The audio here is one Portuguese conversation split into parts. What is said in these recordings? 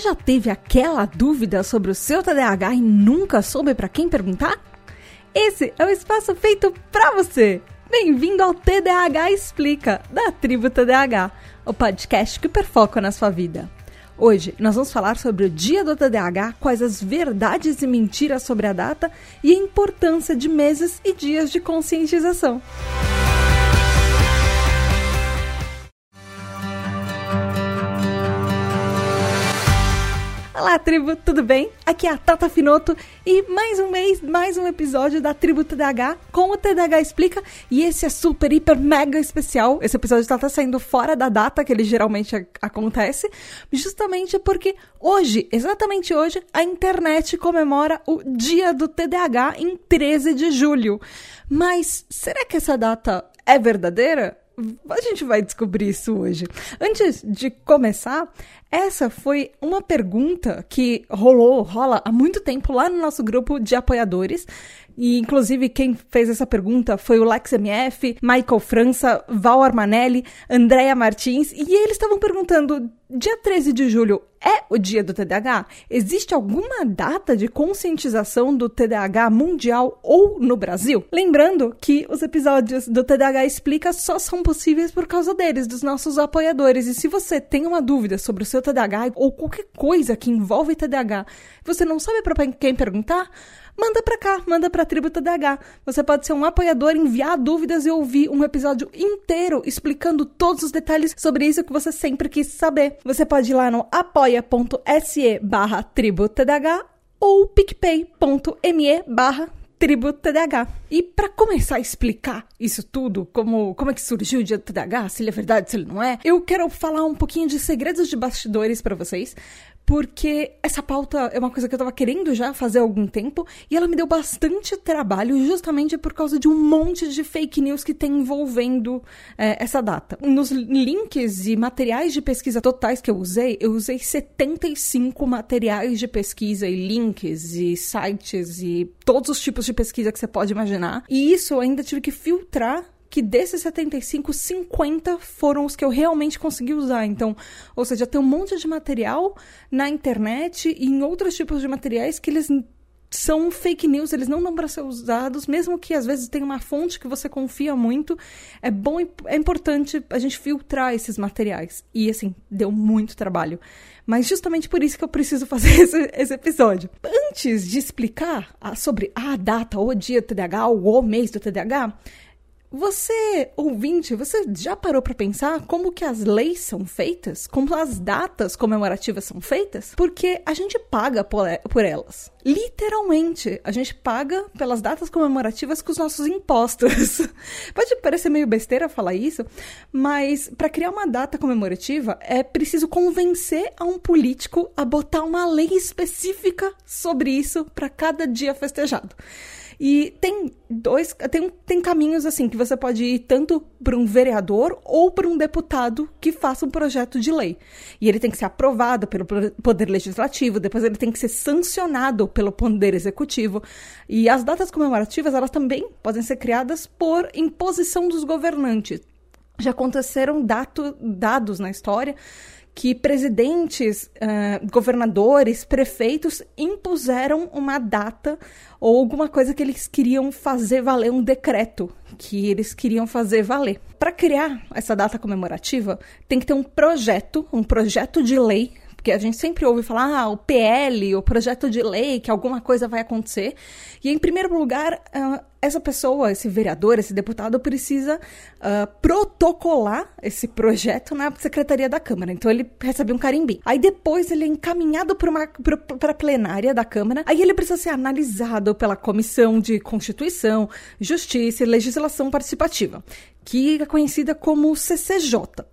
já teve aquela dúvida sobre o seu TDAH e nunca soube para quem perguntar? Esse é o espaço feito para você. Bem-vindo ao TDAH Explica, da Tribo TDAH, o podcast que perfoca na sua vida. Hoje nós vamos falar sobre o dia do TDAH, quais as verdades e mentiras sobre a data e a importância de meses e dias de conscientização. Olá, tribo, tudo bem? Aqui é a Tata Finoto e mais um mês, mais um episódio da Tribo TDAH com o TDAH Explica. E esse é super, hiper, mega especial. Esse episódio está tá saindo fora da data que ele geralmente acontece, justamente porque hoje, exatamente hoje, a internet comemora o Dia do TDAH em 13 de julho. Mas será que essa data é verdadeira? A gente vai descobrir isso hoje. Antes de começar, essa foi uma pergunta que rolou, rola há muito tempo lá no nosso grupo de apoiadores. E, inclusive, quem fez essa pergunta foi o Lex MF, Michael França, Val Armanelli, Andréa Martins. E eles estavam perguntando: dia 13 de julho é o dia do TDAH? Existe alguma data de conscientização do TDAH mundial ou no Brasil? Lembrando que os episódios do TDAH Explica só são possíveis por causa deles, dos nossos apoiadores. E se você tem uma dúvida sobre o seu TDAH ou qualquer coisa que envolve TDAH, você não sabe para quem perguntar? Manda para cá, manda para tribo TDAH. Você pode ser um apoiador, enviar dúvidas e ouvir um episódio inteiro explicando todos os detalhes sobre isso que você sempre quis saber. Você pode ir lá no apoia.se barra ou picpay.me barra tribo. E para começar a explicar isso tudo, como, como é que surgiu o dia do TDAH, se ele é verdade, se ele não é, eu quero falar um pouquinho de segredos de bastidores para vocês, porque essa pauta é uma coisa que eu tava querendo já fazer há algum tempo e ela me deu bastante trabalho justamente por causa de um monte de fake news que tem envolvendo é, essa data. Nos links e materiais de pesquisa totais que eu usei, eu usei 75 materiais de pesquisa e links e sites e todos os tipos de pesquisa que você pode imaginar. E isso eu ainda tive que filtrar que desses 75, 50 foram os que eu realmente consegui usar. Então, ou seja, tem um monte de material na internet e em outros tipos de materiais que eles são fake news, eles não dão para ser usados, mesmo que às vezes tenha uma fonte que você confia muito. É bom, é importante a gente filtrar esses materiais. E assim, deu muito trabalho. Mas justamente por isso que eu preciso fazer esse, esse episódio. Antes de explicar sobre a data, o dia do TDAH, ou o mês do TDAH, você, ouvinte, você já parou para pensar como que as leis são feitas? Como as datas comemorativas são feitas? Porque a gente paga por elas. Literalmente, a gente paga pelas datas comemorativas com os nossos impostos. Pode parecer meio besteira falar isso, mas para criar uma data comemorativa é preciso convencer a um político a botar uma lei específica sobre isso para cada dia festejado. E tem dois, tem, tem caminhos assim que você pode ir tanto para um vereador ou para um deputado que faça um projeto de lei. E ele tem que ser aprovado pelo poder legislativo, depois ele tem que ser sancionado pelo poder executivo. E as datas comemorativas, elas também podem ser criadas por imposição dos governantes. Já aconteceram dato, dados na história que presidentes, uh, governadores, prefeitos impuseram uma data ou alguma coisa que eles queriam fazer valer, um decreto que eles queriam fazer valer. Para criar essa data comemorativa, tem que ter um projeto, um projeto de lei porque a gente sempre ouve falar, ah, o PL, o projeto de lei, que alguma coisa vai acontecer. E, em primeiro lugar, uh, essa pessoa, esse vereador, esse deputado, precisa uh, protocolar esse projeto na secretaria da Câmara. Então, ele recebe um carimbinho. Aí, depois, ele é encaminhado para a plenária da Câmara. Aí, ele precisa ser analisado pela Comissão de Constituição, Justiça e Legislação Participativa que é conhecida como CCJ.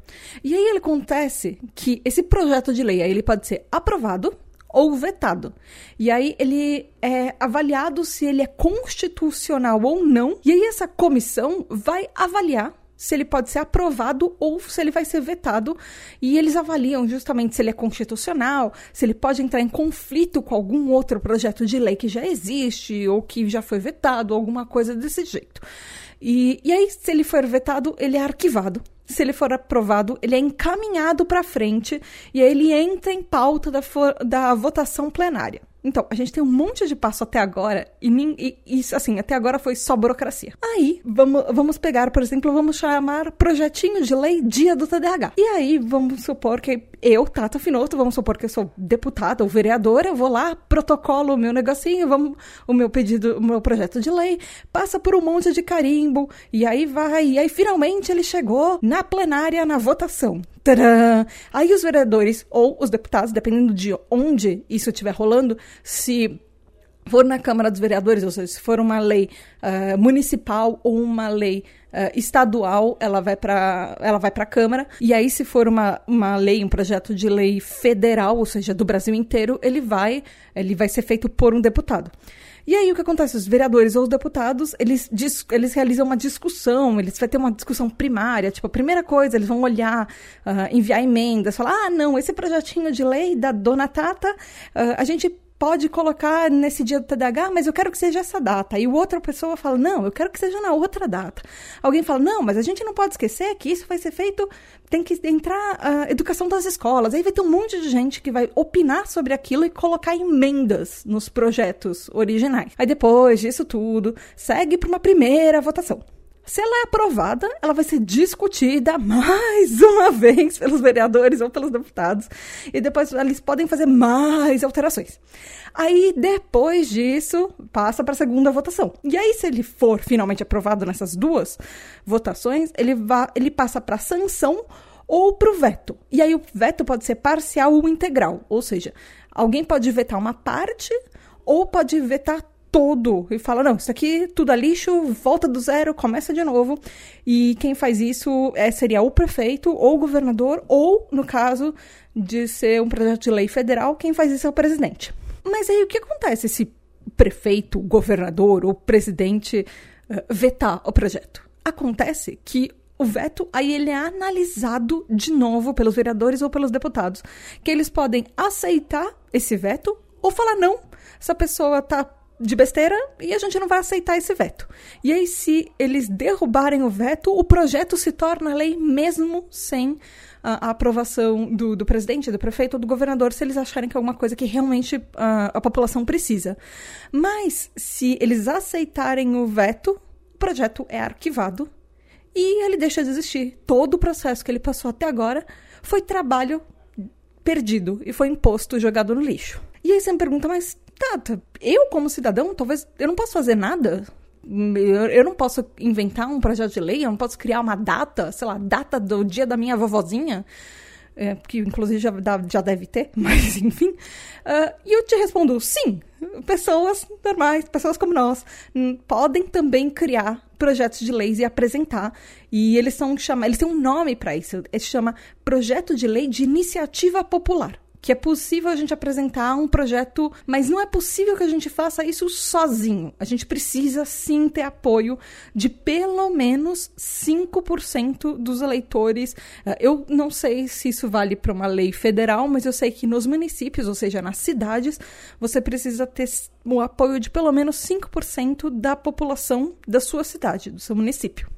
E aí ele acontece que esse projeto de lei aí ele pode ser aprovado ou vetado. E aí ele é avaliado se ele é constitucional ou não. E aí essa comissão vai avaliar se ele pode ser aprovado ou se ele vai ser vetado. E eles avaliam justamente se ele é constitucional, se ele pode entrar em conflito com algum outro projeto de lei que já existe ou que já foi vetado, alguma coisa desse jeito. E, e aí, se ele for vetado, ele é arquivado. Se ele for aprovado, ele é encaminhado para frente e aí ele entra em pauta da, da votação plenária. Então, a gente tem um monte de passo até agora e, e, e, assim, até agora foi só burocracia. Aí, vamos, vamos pegar, por exemplo, vamos chamar projetinho de lei dia do TDAH. E aí, vamos supor que eu, Tata Finoto, vamos supor que eu sou deputada ou vereadora, eu vou lá, protocolo o meu negocinho, vamos, o meu pedido, o meu projeto de lei, passa por um monte de carimbo, e aí vai, e aí finalmente ele chegou na plenária, na votação. Tadã! Aí os vereadores ou os deputados, dependendo de onde isso estiver rolando, se for na Câmara dos Vereadores, ou seja, se for uma lei uh, municipal ou uma lei uh, estadual, ela vai para ela vai para a Câmara. E aí, se for uma, uma lei, um projeto de lei federal, ou seja, do Brasil inteiro, ele vai ele vai ser feito por um deputado. E aí o que acontece? Os vereadores ou os deputados, eles, eles realizam uma discussão, eles vão ter uma discussão primária, tipo, a primeira coisa, eles vão olhar, uh, enviar emendas, falar, ah, não, esse projetinho de lei da dona Tata, uh, a gente pode colocar nesse dia do TDAH, mas eu quero que seja essa data. E outra pessoa fala, não, eu quero que seja na outra data. Alguém fala, não, mas a gente não pode esquecer que isso vai ser feito, tem que entrar a educação das escolas. Aí vai ter um monte de gente que vai opinar sobre aquilo e colocar emendas nos projetos originais. Aí depois disso tudo, segue para uma primeira votação. Se ela é aprovada, ela vai ser discutida mais uma vez pelos vereadores ou pelos deputados. E depois eles podem fazer mais alterações. Aí, depois disso, passa para a segunda votação. E aí, se ele for finalmente aprovado nessas duas votações, ele, vai, ele passa para sanção ou para o veto. E aí, o veto pode ser parcial ou integral. Ou seja, alguém pode vetar uma parte ou pode vetar todo e fala: não, isso aqui tudo é lixo, volta do zero, começa de novo. E quem faz isso é, seria o prefeito ou o governador, ou, no caso de ser um projeto de lei federal, quem faz isso é o presidente. Mas aí o que acontece se prefeito, governador ou presidente uh, vetar o projeto? Acontece que o veto, aí ele é analisado de novo pelos vereadores ou pelos deputados, que eles podem aceitar esse veto ou falar não. Essa pessoa está de besteira e a gente não vai aceitar esse veto. E aí, se eles derrubarem o veto, o projeto se torna lei mesmo sem a, a aprovação do, do, presidente, do prefeito ou do governador, se eles acharem que é alguma coisa que realmente a, a população precisa. Mas, se eles aceitarem o veto, o projeto é arquivado e ele deixa de existir. Todo o processo que ele passou até agora foi trabalho perdido e foi imposto jogado no lixo. E aí você me pergunta, mas Tata, eu como cidadão, talvez eu não posso fazer nada. Eu, eu não posso inventar um projeto de lei, eu não posso criar uma data, sei lá, data do dia da minha vovozinha, é, que inclusive já, já deve ter, mas enfim. Uh, e eu te respondo, sim, pessoas normais, pessoas como nós, podem também criar projetos de leis e apresentar. E eles são chama, eles têm um nome para isso. Ele chama Projeto de Lei de Iniciativa Popular que é possível a gente apresentar um projeto, mas não é possível que a gente faça isso sozinho. A gente precisa sim ter apoio de pelo menos 5% dos eleitores. Eh, eu não sei se isso vale para uma lei federal, mas eu sei que nos municípios, ou seja, nas cidades, você precisa ter o apoio de pelo menos 5% da população da sua cidade, do seu município.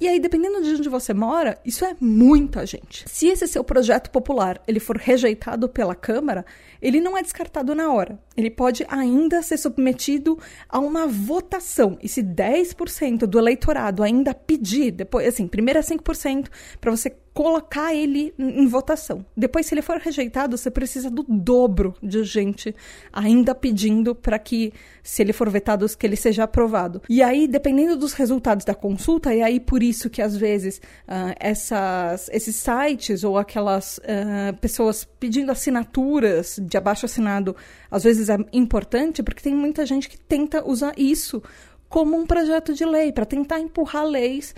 E aí, dependendo de onde você mora, isso é muita gente. Se esse seu projeto popular ele for rejeitado pela Câmara, ele não é descartado na hora. Ele pode ainda ser submetido a uma votação. E se 10% do eleitorado ainda pedir, depois, assim, primeiro é 5%, para você colocar ele em votação. Depois, se ele for rejeitado, você precisa do dobro de gente ainda pedindo para que, se ele for vetado, que ele seja aprovado. E aí, dependendo dos resultados da consulta, é aí por isso que às vezes uh, essas, esses sites ou aquelas uh, pessoas pedindo assinaturas de abaixo assinado, às vezes é importante, porque tem muita gente que tenta usar isso como um projeto de lei, para tentar empurrar leis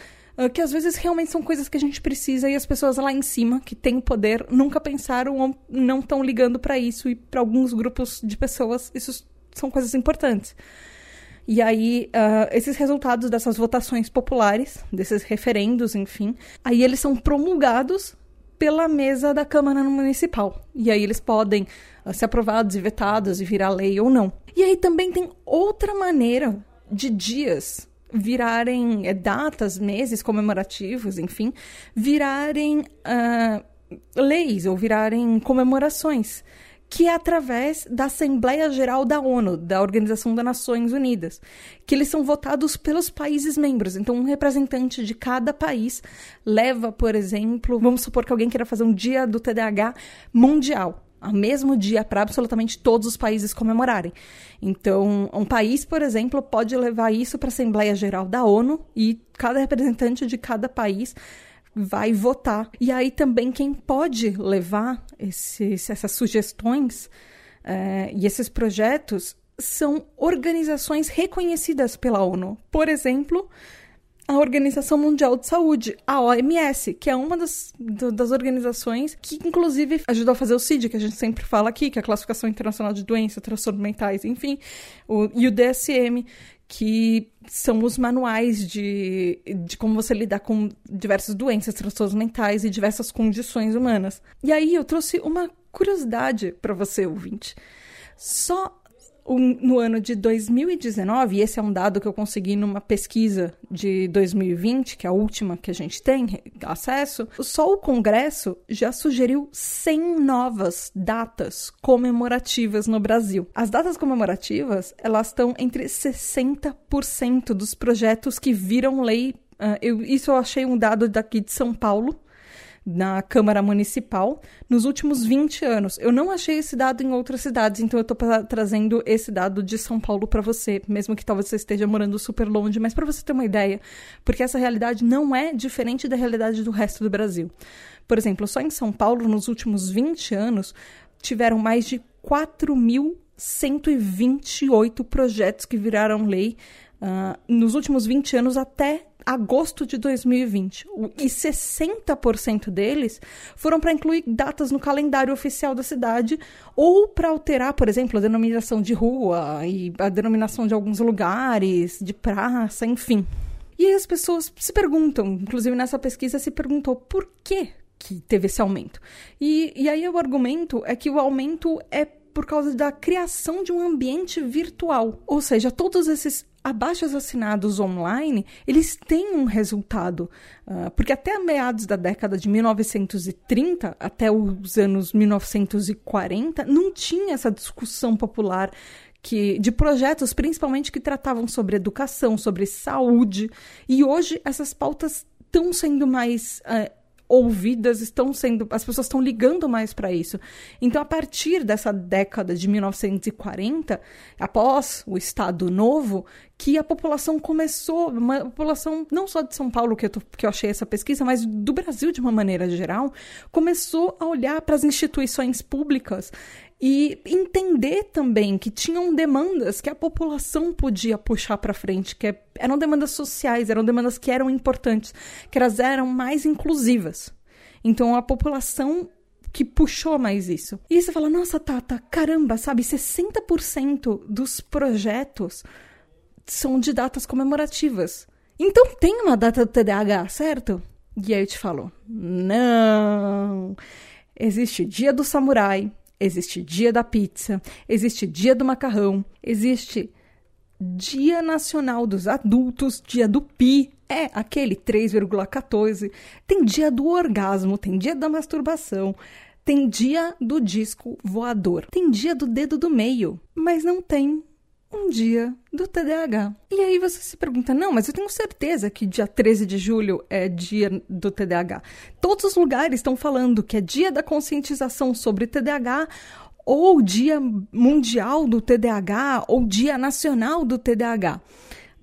que às vezes realmente são coisas que a gente precisa e as pessoas lá em cima, que têm poder, nunca pensaram ou não estão ligando para isso, e para alguns grupos de pessoas isso são coisas importantes. E aí, uh, esses resultados dessas votações populares, desses referendos, enfim, aí eles são promulgados pela mesa da Câmara Municipal. E aí eles podem uh, ser aprovados e vetados e virar lei ou não. E aí também tem outra maneira de dias virarem é, datas, meses comemorativos, enfim, virarem uh, leis ou virarem comemorações que é através da Assembleia Geral da ONU, da Organização das Nações Unidas, que eles são votados pelos países membros. Então, um representante de cada país leva, por exemplo, vamos supor que alguém queira fazer um dia do TDAH mundial ao mesmo dia para absolutamente todos os países comemorarem. Então, um país, por exemplo, pode levar isso para a Assembleia Geral da ONU e cada representante de cada país vai votar. E aí também quem pode levar esses, essas sugestões é, e esses projetos são organizações reconhecidas pela ONU. Por exemplo, a Organização Mundial de Saúde, a OMS, que é uma das, das organizações que, inclusive, ajudou a fazer o CID, que a gente sempre fala aqui, que é a Classificação Internacional de Doenças, Transtornos Mentais, enfim, o, e o DSM, que são os manuais de, de como você lidar com diversas doenças, transtornos mentais e diversas condições humanas. E aí eu trouxe uma curiosidade para você, ouvinte. Só no ano de 2019, e esse é um dado que eu consegui numa pesquisa de 2020, que é a última que a gente tem acesso, só o Congresso já sugeriu 100 novas datas comemorativas no Brasil. As datas comemorativas, elas estão entre 60% dos projetos que viram lei. Uh, eu, isso eu achei um dado daqui de São Paulo, na Câmara Municipal nos últimos 20 anos. Eu não achei esse dado em outras cidades, então eu estou trazendo esse dado de São Paulo para você, mesmo que talvez você esteja morando super longe, mas para você ter uma ideia, porque essa realidade não é diferente da realidade do resto do Brasil. Por exemplo, só em São Paulo, nos últimos 20 anos, tiveram mais de 4.128 projetos que viraram lei uh, nos últimos 20 anos até agosto de 2020. E 60% deles foram para incluir datas no calendário oficial da cidade ou para alterar, por exemplo, a denominação de rua e a denominação de alguns lugares, de praça, enfim. E as pessoas se perguntam, inclusive nessa pesquisa se perguntou por que que teve esse aumento. E, e aí o argumento é que o aumento é por causa da criação de um ambiente virtual. Ou seja, todos esses abaixos assinados online, eles têm um resultado. Uh, porque até meados da década de 1930, até os anos 1940, não tinha essa discussão popular que, de projetos, principalmente que tratavam sobre educação, sobre saúde. E hoje essas pautas estão sendo mais uh, ouvidas, estão sendo, as pessoas estão ligando mais para isso. Então, a partir dessa década de 1940, após o Estado Novo, que a população começou, uma população não só de São Paulo, que eu, tô, que eu achei essa pesquisa, mas do Brasil de uma maneira geral, começou a olhar para as instituições públicas e entender também que tinham demandas que a população podia puxar para frente, que eram demandas sociais, eram demandas que eram importantes, que elas eram mais inclusivas. Então a população que puxou mais isso. E você fala, nossa, Tata, caramba, sabe, 60% dos projetos são de datas comemorativas. Então tem uma data do TDAH, certo? E aí eu te falo, não. Existe Dia do Samurai, Existe dia da pizza, existe dia do macarrão, existe Dia Nacional dos Adultos, dia do Pi, é aquele 3,14. Tem dia do orgasmo, tem dia da masturbação, tem dia do disco voador, tem dia do dedo do meio, mas não tem um dia do TDAH. E aí você se pergunta: não, mas eu tenho certeza que dia 13 de julho é dia do TDAH. Todos os lugares estão falando que é dia da conscientização sobre TDAH ou dia mundial do TDAH ou dia nacional do TDAH.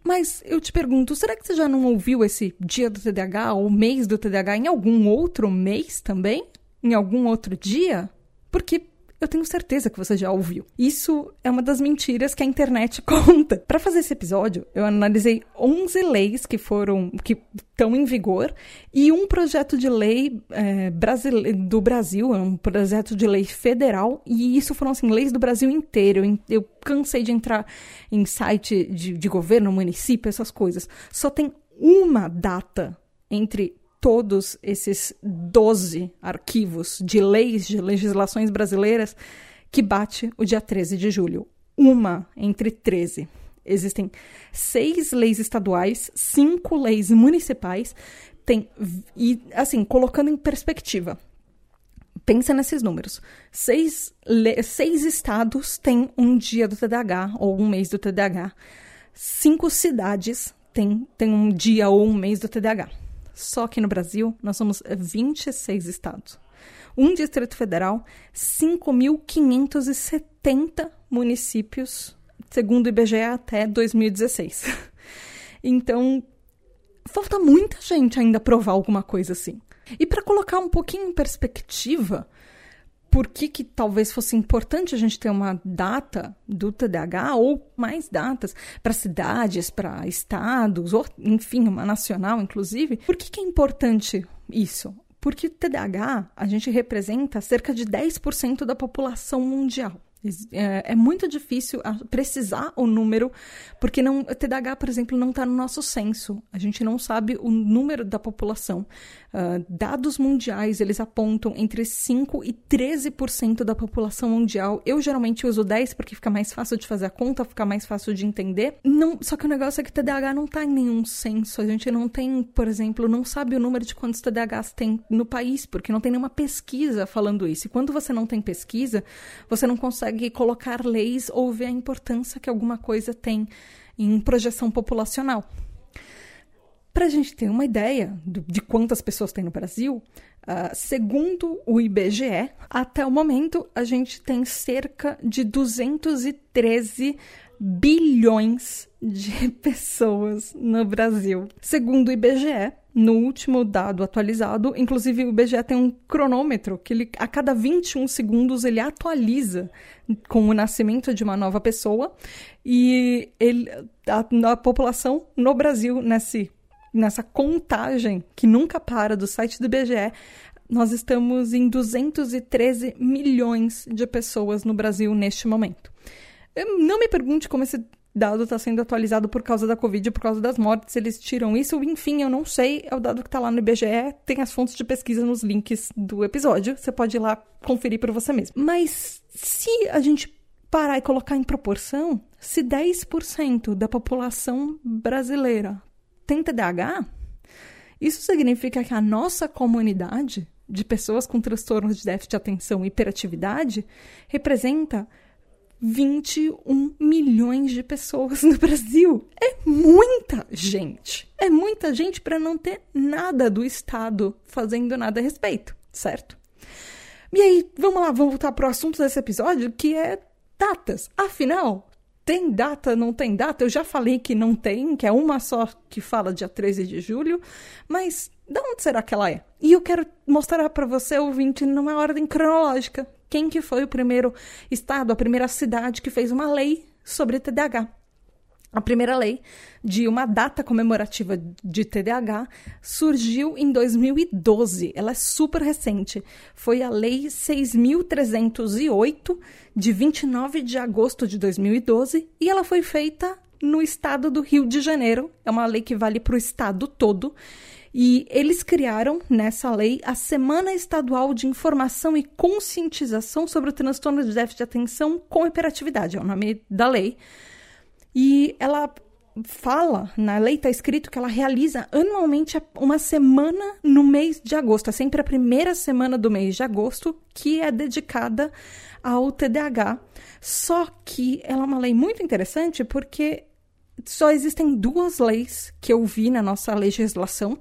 Mas eu te pergunto, será que você já não ouviu esse dia do TDAH ou mês do TDAH em algum outro mês também? Em algum outro dia? Porque eu tenho certeza que você já ouviu. Isso é uma das mentiras que a internet conta. Para fazer esse episódio, eu analisei 11 leis que foram que estão em vigor e um projeto de lei é, do Brasil, é um projeto de lei federal e isso foram assim leis do Brasil inteiro. Eu, eu cansei de entrar em site de, de governo, município, essas coisas. Só tem uma data entre todos esses 12 arquivos de leis, de legislações brasileiras, que bate o dia 13 de julho. Uma entre 13. existem seis leis estaduais, cinco leis municipais, tem e assim colocando em perspectiva. Pensa nesses números. Seis, seis estados têm um dia do TDAH ou um mês do TDAH. Cinco cidades têm, têm um dia ou um mês do TDAH. Só que no Brasil, nós somos 26 estados. Um Distrito Federal, 5.570 municípios, segundo o IBGE, até 2016. Então, falta muita gente ainda provar alguma coisa assim. E para colocar um pouquinho em perspectiva, por que, que talvez fosse importante a gente ter uma data do TDAH ou mais datas para cidades, para estados, ou enfim, uma nacional, inclusive. Por que, que é importante isso? Porque o TDAH a gente representa cerca de 10% da população mundial. É, é, muito difícil precisar o número, porque não, TDAH, por exemplo, não está no nosso censo. A gente não sabe o número da população. Uh, dados mundiais, eles apontam entre 5% e 13% da população mundial. Eu geralmente uso 10 porque fica mais fácil de fazer a conta, fica mais fácil de entender. Não, só que o negócio é que TDAH não está em nenhum censo. A gente não tem, por exemplo, não sabe o número de quantos TDAHs tem no país, porque não tem nenhuma pesquisa falando isso. E quando você não tem pesquisa, você não consegue consegue colocar leis ou ver a importância que alguma coisa tem em projeção populacional. Para a gente ter uma ideia de quantas pessoas tem no Brasil, uh, segundo o IBGE, até o momento a gente tem cerca de 213 bilhões de pessoas no Brasil. Segundo o IBGE, no último dado atualizado, inclusive o IBGE tem um cronômetro que ele, a cada 21 segundos ele atualiza com o nascimento de uma nova pessoa e ele, a, a população no Brasil, nesse, nessa contagem que nunca para do site do IBGE, nós estamos em 213 milhões de pessoas no Brasil neste momento. Não me pergunte como esse dado está sendo atualizado por causa da Covid, por causa das mortes, eles tiram isso, enfim, eu não sei, é o dado que está lá no IBGE, tem as fontes de pesquisa nos links do episódio, você pode ir lá conferir por você mesmo. Mas se a gente parar e colocar em proporção, se 10% da população brasileira tem TDAH, isso significa que a nossa comunidade de pessoas com transtornos de déficit de atenção e hiperatividade representa 21 milhões de pessoas no Brasil. É muita gente. É muita gente para não ter nada do Estado fazendo nada a respeito, certo? E aí, vamos lá, vamos voltar para o assunto desse episódio, que é datas. Afinal, tem data, não tem data? Eu já falei que não tem, que é uma só que fala dia 13 de julho, mas de onde será que ela é? E eu quero mostrar para você, ouvinte, numa ordem cronológica, quem que foi o primeiro estado, a primeira cidade que fez uma lei sobre TDAH. A primeira lei de uma data comemorativa de TDAH surgiu em 2012. Ela é super recente. Foi a Lei 6.308, de 29 de agosto de 2012, e ela foi feita no estado do Rio de Janeiro. É uma lei que vale para o estado todo. E eles criaram nessa lei a Semana Estadual de Informação e Conscientização sobre o Transtorno de Déficit de Atenção com Hiperatividade, é o nome da lei. E ela fala, na lei está escrito que ela realiza anualmente uma semana no mês de agosto. É sempre a primeira semana do mês de agosto que é dedicada ao TDAH. Só que ela é uma lei muito interessante porque só existem duas leis que eu vi na nossa legislação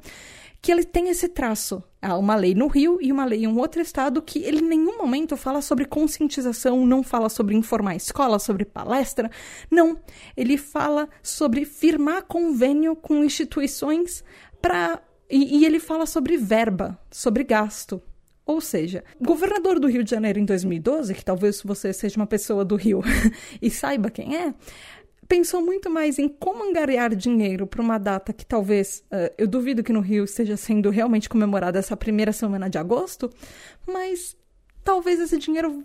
que ele tem esse traço. Há uma lei no Rio e uma lei em um outro estado que ele em nenhum momento fala sobre conscientização, não fala sobre informar a escola, sobre palestra. Não. Ele fala sobre firmar convênio com instituições para. E, e ele fala sobre verba, sobre gasto. Ou seja, o governador do Rio de Janeiro em 2012, que talvez você seja uma pessoa do Rio e saiba quem é, pensou muito mais em como angariar dinheiro para uma data que talvez, uh, eu duvido que no Rio esteja sendo realmente comemorada essa primeira semana de agosto, mas talvez esse dinheiro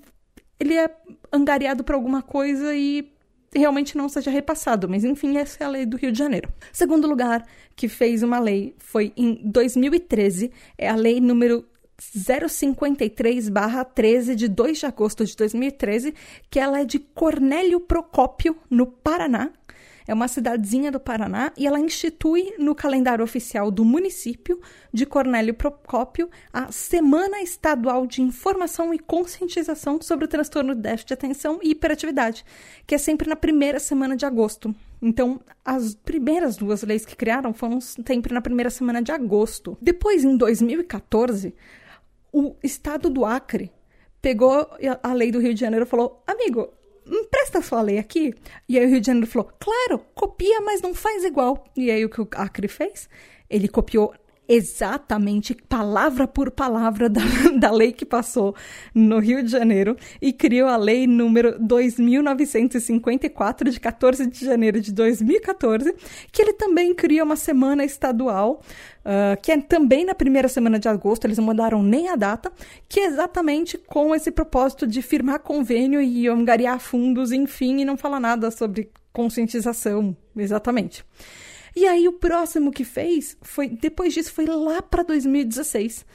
ele é angariado para alguma coisa e realmente não seja repassado, mas enfim, essa é a lei do Rio de Janeiro. Segundo lugar que fez uma lei foi em 2013, é a lei número 053-13 de 2 de agosto de 2013, que ela é de Cornélio Procópio, no Paraná. é uma cidadezinha do Paraná e ela institui no calendário oficial do município de Cornélio Procópio a Semana Estadual de Informação e Conscientização sobre o transtorno de déficit de atenção e hiperatividade, que é sempre na primeira semana de agosto. Então, as primeiras duas leis que criaram foram sempre na primeira semana de agosto. Depois, em 2014, o estado do Acre pegou a lei do Rio de Janeiro e falou: Amigo, empresta sua lei aqui. E aí o Rio de Janeiro falou: Claro, copia, mas não faz igual. E aí o que o Acre fez? Ele copiou exatamente palavra por palavra da, da lei que passou no Rio de Janeiro e criou a lei número 2954 de 14 de janeiro de 2014, que ele também cria uma semana estadual, uh, que é também na primeira semana de agosto, eles não mudaram nem a data, que é exatamente com esse propósito de firmar convênio e angariar fundos, enfim, e não falar nada sobre conscientização, exatamente. E aí o próximo que fez foi depois disso foi lá para 2016,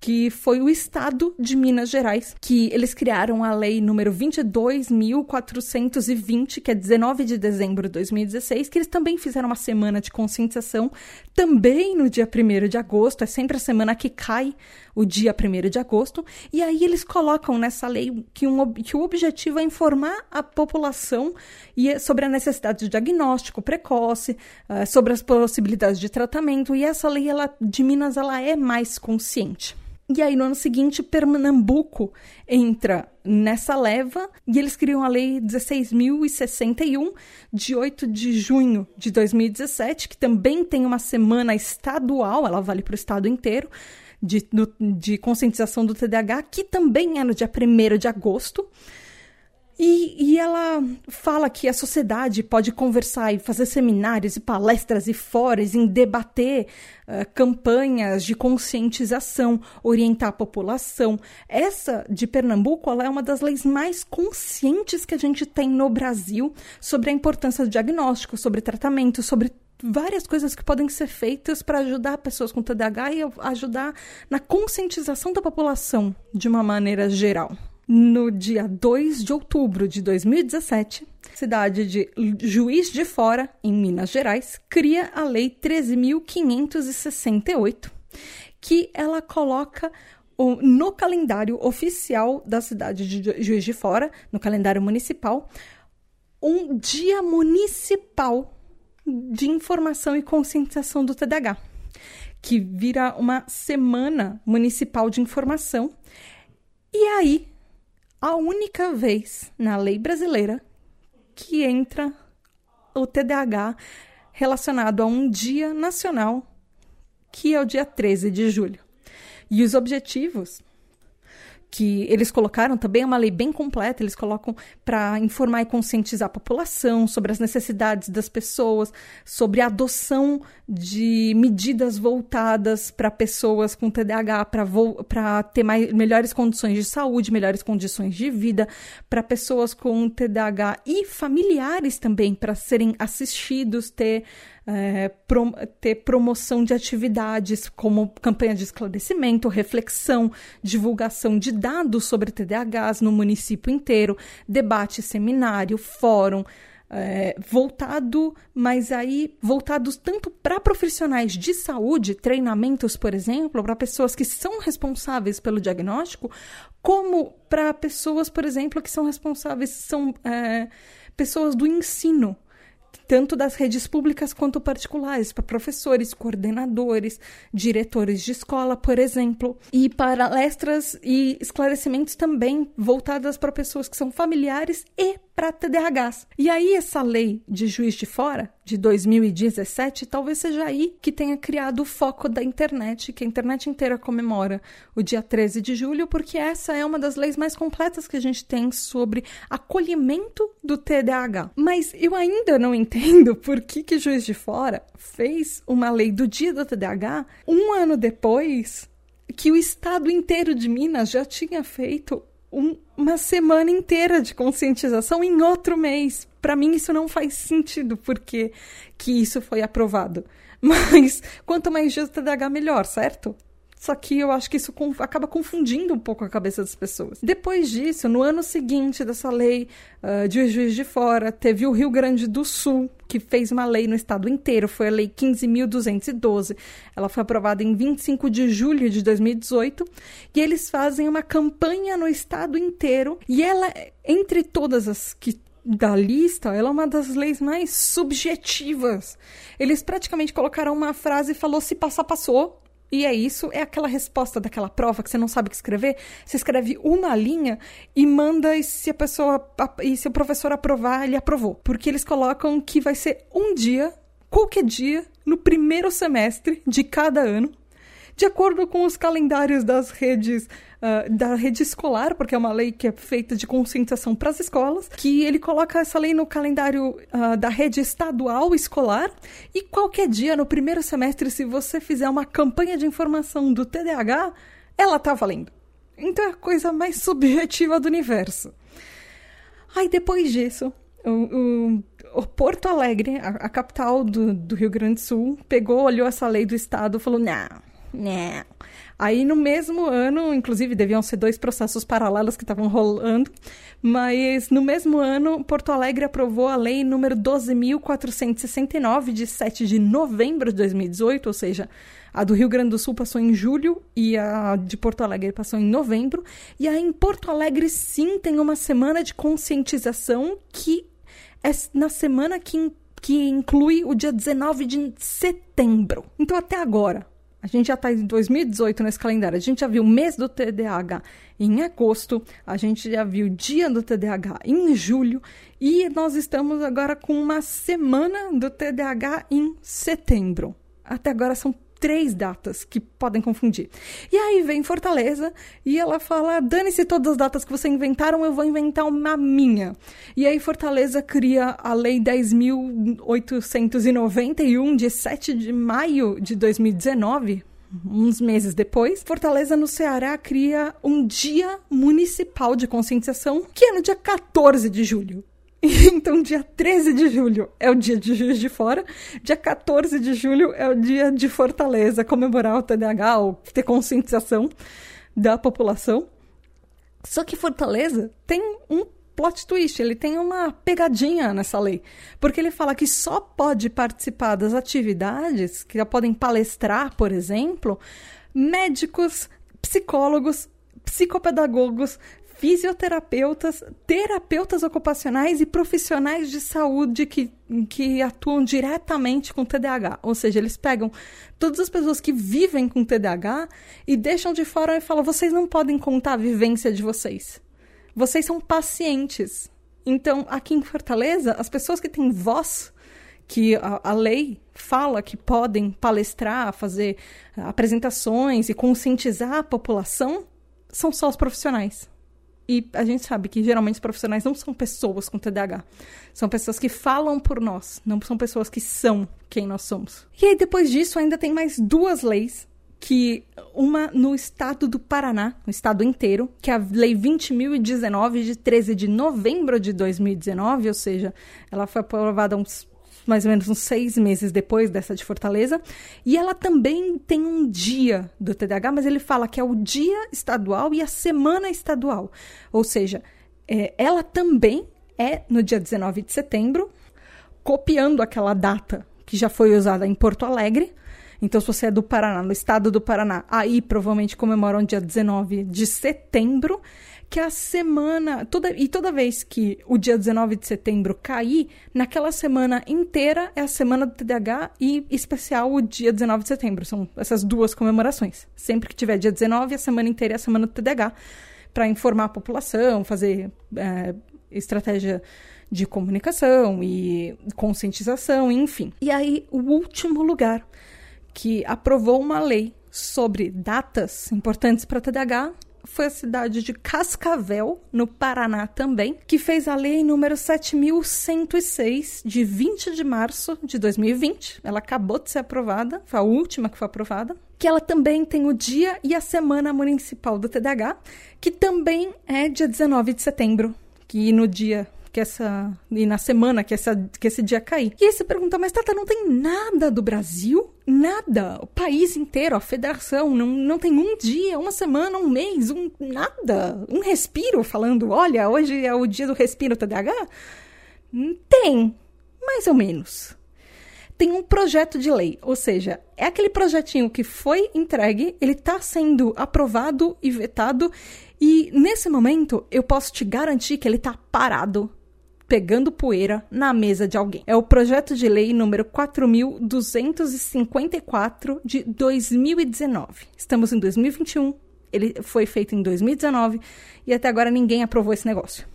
que foi o estado de Minas Gerais, que eles criaram a lei número 22.420, que é 19 de dezembro de 2016, que eles também fizeram uma semana de conscientização, também no dia 1 de agosto, é sempre a semana que cai o dia 1 de agosto, e aí eles colocam nessa lei que, um, que o objetivo é informar a população e sobre a necessidade de diagnóstico precoce, uh, sobre as possibilidades de tratamento, e essa lei ela, de Minas ela é mais consciente. E aí, no ano seguinte, Pernambuco entra nessa leva e eles criam a Lei 16.061, de 8 de junho de 2017, que também tem uma semana estadual, ela vale para o estado inteiro, de, de conscientização do TDAH, que também é no dia 1 de agosto. E, e, ela fala que a sociedade pode conversar e fazer seminários e palestras e fóruns em debater uh, campanhas de conscientização, orientar a população. Essa de Pernambuco é uma das leis mais conscientes que a gente tem no Brasil sobre a importância do diagnóstico, sobre tratamento, sobre várias coisas que podem ser feitas para ajudar pessoas com TDAH e ajudar na conscientização da população de uma maneira geral no dia 2 de outubro de 2017, cidade de Juiz de Fora, em Minas Gerais, cria a Lei 13.568, que ela coloca no calendário oficial da cidade de Juiz de Fora, no calendário municipal, um dia municipal de informação e conscientização do TDAH, que vira uma semana municipal de informação. E aí, a única vez na lei brasileira que entra o TDAH relacionado a um dia nacional, que é o dia 13 de julho. E os objetivos que eles colocaram também é uma lei bem completa, eles colocam para informar e conscientizar a população sobre as necessidades das pessoas, sobre a adoção de medidas voltadas para pessoas com TDAH, para ter mais, melhores condições de saúde, melhores condições de vida, para pessoas com TDAH e familiares também, para serem assistidos, ter é, ter promoção de atividades como campanha de esclarecimento, reflexão, divulgação de dados sobre TDAHs no município inteiro, debate, seminário, fórum. É, voltado, mas aí voltados tanto para profissionais de saúde, treinamentos, por exemplo, para pessoas que são responsáveis pelo diagnóstico, como para pessoas, por exemplo, que são responsáveis, são é, pessoas do ensino tanto das redes públicas quanto particulares, para professores, coordenadores, diretores de escola, por exemplo, e palestras e esclarecimentos também voltadas para pessoas que são familiares e para TDAHs. E aí essa lei de juiz de fora de 2017 talvez seja aí que tenha criado o foco da internet, que a internet inteira comemora o dia 13 de julho, porque essa é uma das leis mais completas que a gente tem sobre acolhimento do TDAH. Mas eu ainda não entendo por que que Juiz de Fora fez uma lei do dia do TDAH um ano depois que o estado inteiro de Minas já tinha feito um, uma semana inteira de conscientização em outro mês. Para mim isso não faz sentido porque que isso foi aprovado. Mas quanto mais dias TDAH melhor, certo? Só que eu acho que isso acaba confundindo um pouco a cabeça das pessoas. Depois disso, no ano seguinte dessa lei uh, de Juiz de Fora, teve o Rio Grande do Sul, que fez uma lei no estado inteiro, foi a Lei 15.212. Ela foi aprovada em 25 de julho de 2018 e eles fazem uma campanha no estado inteiro e ela, entre todas as que da lista, ela é uma das leis mais subjetivas. Eles praticamente colocaram uma frase e falou se passar passou. E é isso, é aquela resposta daquela prova que você não sabe o que escrever. Você escreve uma linha e manda e se a pessoa e se o professor aprovar, ele aprovou. Porque eles colocam que vai ser um dia, qualquer dia, no primeiro semestre de cada ano, de acordo com os calendários das redes uh, da rede escolar, porque é uma lei que é feita de conscientização para as escolas, que ele coloca essa lei no calendário uh, da rede estadual escolar e qualquer dia no primeiro semestre, se você fizer uma campanha de informação do TDAH, ela tá valendo. Então é a coisa mais subjetiva do universo. Aí depois disso, o, o, o Porto Alegre, a, a capital do, do, Rio Grande do Sul, pegou, olhou essa lei do estado e falou: não, não. Aí no mesmo ano, inclusive deviam ser dois processos paralelos que estavam rolando, mas no mesmo ano, Porto Alegre aprovou a lei número 12.469, de 7 de novembro de 2018, ou seja, a do Rio Grande do Sul passou em julho e a de Porto Alegre passou em novembro. E aí em Porto Alegre, sim, tem uma semana de conscientização que é na semana que, que inclui o dia 19 de setembro. Então, até agora, a gente já está em 2018 nesse calendário. A gente já viu o mês do TDAH em agosto, a gente já viu o dia do TDAH em julho e nós estamos agora com uma semana do TDAH em setembro. Até agora são três datas que podem confundir. E aí vem Fortaleza e ela fala: dane-se todas as datas que você inventaram, eu vou inventar uma minha. E aí Fortaleza cria a Lei 10.891, de 7 de maio de 2019. Uns meses depois, Fortaleza, no Ceará, cria um Dia Municipal de Conscientização, que é no dia 14 de julho. Então, dia 13 de julho é o dia de Juiz de Fora, dia 14 de julho é o dia de Fortaleza, comemorar o TDAH ou ter conscientização da população. Só que Fortaleza tem um plot twist, ele tem uma pegadinha nessa lei, porque ele fala que só pode participar das atividades, que já podem palestrar, por exemplo, médicos, psicólogos, psicopedagogos, fisioterapeutas, terapeutas ocupacionais e profissionais de saúde que, que atuam diretamente com TDAH. Ou seja, eles pegam todas as pessoas que vivem com TDAH e deixam de fora e falam: vocês não podem contar a vivência de vocês. Vocês são pacientes. Então, aqui em Fortaleza, as pessoas que têm voz que a, a, lei fala que podem palestrar, fazer apresentações e conscientizar a população são só os profissionais. E a gente sabe que geralmente os profissionais não são pessoas com TDAH. São pessoas que falam por nós, não são pessoas que são quem nós somos. E aí, depois disso, ainda tem mais duas leis que uma no estado do Paraná, no estado inteiro, que é a Lei 20.019 de 13 de novembro de 2019, ou seja, ela foi aprovada uns mais ou menos uns seis meses depois dessa de Fortaleza. E ela também tem um dia do TDAH, mas ele fala que é o dia estadual e a semana estadual. Ou seja, é, ela também é no dia 19 de setembro, copiando aquela data que já foi usada em Porto Alegre. Então, se você é do Paraná, no estado do Paraná, aí provavelmente comemoram dia 19 de setembro que a semana. Toda, e toda vez que o dia 19 de setembro cair, naquela semana inteira é a semana do TDAH e especial o dia 19 de setembro. São essas duas comemorações. Sempre que tiver dia 19, a semana inteira é a semana do TDAH. Para informar a população, fazer é, estratégia de comunicação e conscientização, enfim. E aí, o último lugar que aprovou uma lei sobre datas importantes para TDAH foi a cidade de Cascavel, no Paraná também, que fez a lei número 7106 de 20 de março de 2020. Ela acabou de ser aprovada, foi a última que foi aprovada. Que ela também tem o dia e a semana municipal do TDAH, que também é dia 19 de setembro, que no dia que essa. e na semana que, essa, que esse dia cair. E aí você pergunta, mas Tata, não tem nada do Brasil? Nada. O país inteiro, a federação, não, não tem um dia, uma semana, um mês, um nada. Um respiro falando, olha, hoje é o dia do respiro TDAH? Tem, mais ou menos tem um projeto de lei, ou seja, é aquele projetinho que foi entregue, ele está sendo aprovado e vetado, e nesse momento eu posso te garantir que ele está parado, pegando poeira na mesa de alguém. É o projeto de lei número 4254 de 2019. Estamos em 2021, ele foi feito em 2019 e até agora ninguém aprovou esse negócio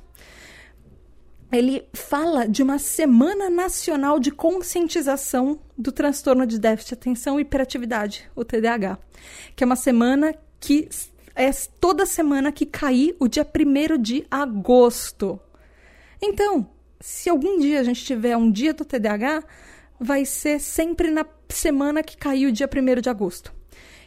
ele fala de uma Semana Nacional de Conscientização do Transtorno de Déficit de Atenção e Hiperatividade, o TDAH, que é uma semana que é toda semana que cair o dia 1 de agosto. Então, se algum dia a gente tiver um dia do TDAH, vai ser sempre na semana que caiu o dia 1 de agosto.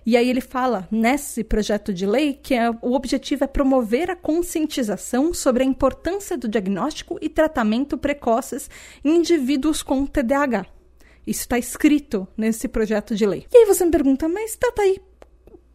E aí ele fala nesse projeto de lei que é, o objetivo é promover a conscientização sobre a importância do diagnóstico e tratamento precoces em indivíduos com TDAH. Isso está escrito nesse projeto de lei. E aí você me pergunta, mas tá aí,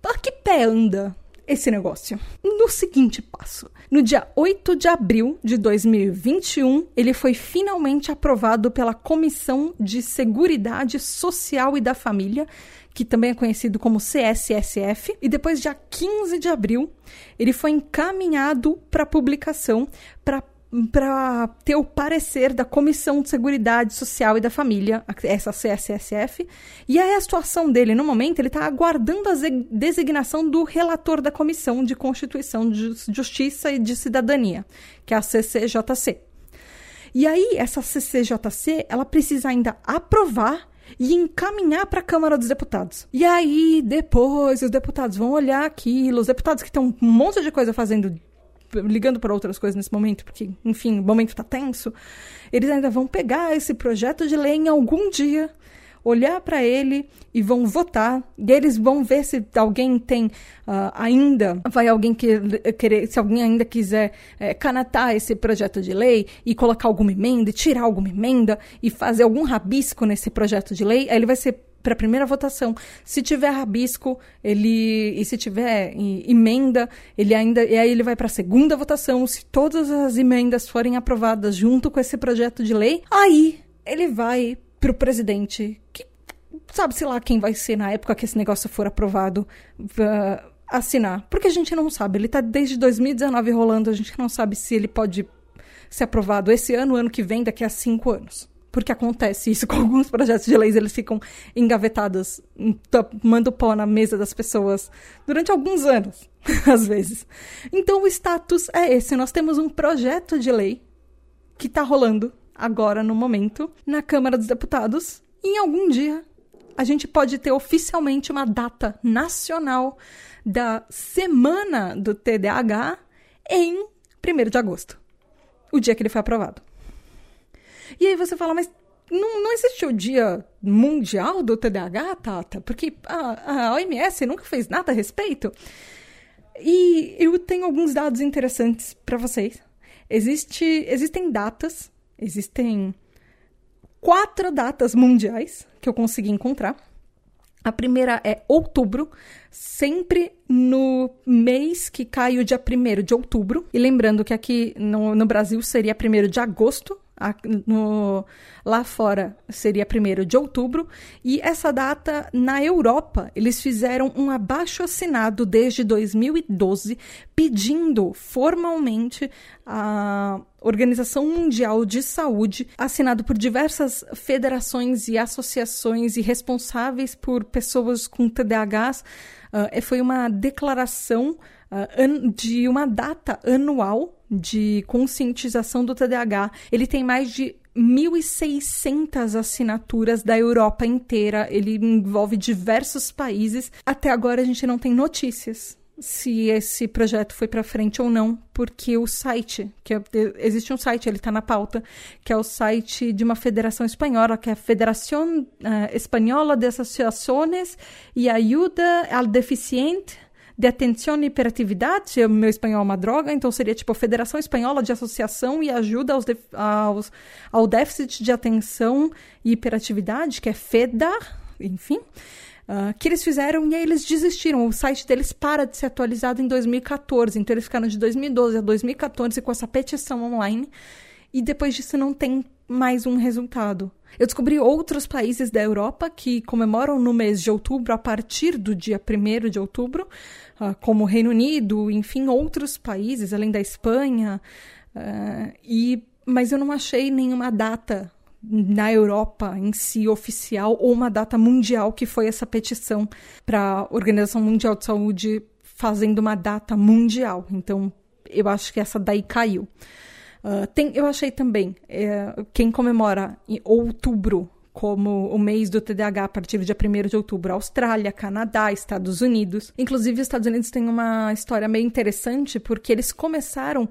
a que pé anda esse negócio? No seguinte passo. No dia 8 de abril de 2021, ele foi finalmente aprovado pela Comissão de Seguridade Social e da Família, que também é conhecido como CSSF, e depois, dia 15 de abril, ele foi encaminhado para publicação para para ter o parecer da Comissão de Seguridade Social e da Família, essa CSSF, e aí a situação dele, no momento, ele está aguardando a designação do relator da Comissão de Constituição de Justiça e de Cidadania, que é a CCJC. E aí, essa CCJC, ela precisa ainda aprovar e encaminhar para a Câmara dos Deputados. E aí, depois, os deputados vão olhar aquilo, os deputados que estão um monte de coisa fazendo ligando para outras coisas nesse momento, porque, enfim, o momento está tenso, eles ainda vão pegar esse projeto de lei em algum dia olhar para ele e vão votar. E eles vão ver se alguém tem uh, ainda, vai alguém que, querer, se alguém ainda quiser é, canatar esse projeto de lei e colocar alguma emenda, e tirar alguma emenda e fazer algum rabisco nesse projeto de lei, aí ele vai ser para a primeira votação. Se tiver rabisco, ele e se tiver emenda, ele ainda e aí ele vai para a segunda votação. Se todas as emendas forem aprovadas junto com esse projeto de lei, aí ele vai pro presidente, que sabe-se lá quem vai ser na época que esse negócio for aprovado, uh, assinar. Porque a gente não sabe. Ele está desde 2019 rolando, a gente não sabe se ele pode ser aprovado esse ano, ano que vem, daqui a cinco anos. Porque acontece isso com alguns projetos de leis, eles ficam engavetados, tomando pó na mesa das pessoas durante alguns anos, às vezes. Então o status é esse: nós temos um projeto de lei que está rolando agora no momento, na Câmara dos Deputados. E em algum dia a gente pode ter oficialmente uma data nacional da Semana do TDAH em 1 de agosto, o dia que ele foi aprovado. E aí você fala, mas não, não existe o Dia Mundial do TDAH, Tata? Porque a, a OMS nunca fez nada a respeito. E eu tenho alguns dados interessantes para vocês. Existe, existem datas Existem quatro datas mundiais que eu consegui encontrar. A primeira é outubro, sempre no mês que cai o dia 1 de outubro. E lembrando que aqui no, no Brasil seria 1 de agosto, no, lá fora seria 1 de outubro, e essa data na Europa eles fizeram um abaixo assinado desde 2012 pedindo formalmente a Organização Mundial de Saúde, assinado por diversas federações e associações e responsáveis por pessoas com TDAHs, uh, foi uma declaração uh, de uma data anual de conscientização do TDAH. Ele tem mais de 1.600 assinaturas da Europa inteira. Ele envolve diversos países. Até agora a gente não tem notícias se esse projeto foi para frente ou não, porque o site, que é, existe um site, ele está na pauta, que é o site de uma federação espanhola, que é a Federación uh, Espanhola de Associações e Ayuda al Deficiente de Atenção e Hiperatividade, meu espanhol é uma droga, então seria tipo Federação Espanhola de Associação e Ajuda aos, aos ao Déficit de Atenção e Hiperatividade, que é FEDA, enfim. Uh, que eles fizeram e aí eles desistiram. O site deles para de ser atualizado em 2014, então eles ficaram de 2012 a 2014 com essa petição online e depois disso não tem mais um resultado. Eu descobri outros países da Europa que comemoram no mês de outubro a partir do dia 1 de outubro, como o Reino Unido, enfim, outros países, além da Espanha. Uh, e, mas eu não achei nenhuma data na Europa em si oficial ou uma data mundial que foi essa petição para a Organização Mundial de Saúde fazendo uma data mundial. Então, eu acho que essa daí caiu. Uh, tem, eu achei também, é, quem comemora em outubro como o mês do TDAH a partir do dia 1 de outubro, Austrália, Canadá, Estados Unidos. Inclusive, os Estados Unidos têm uma história meio interessante, porque eles começaram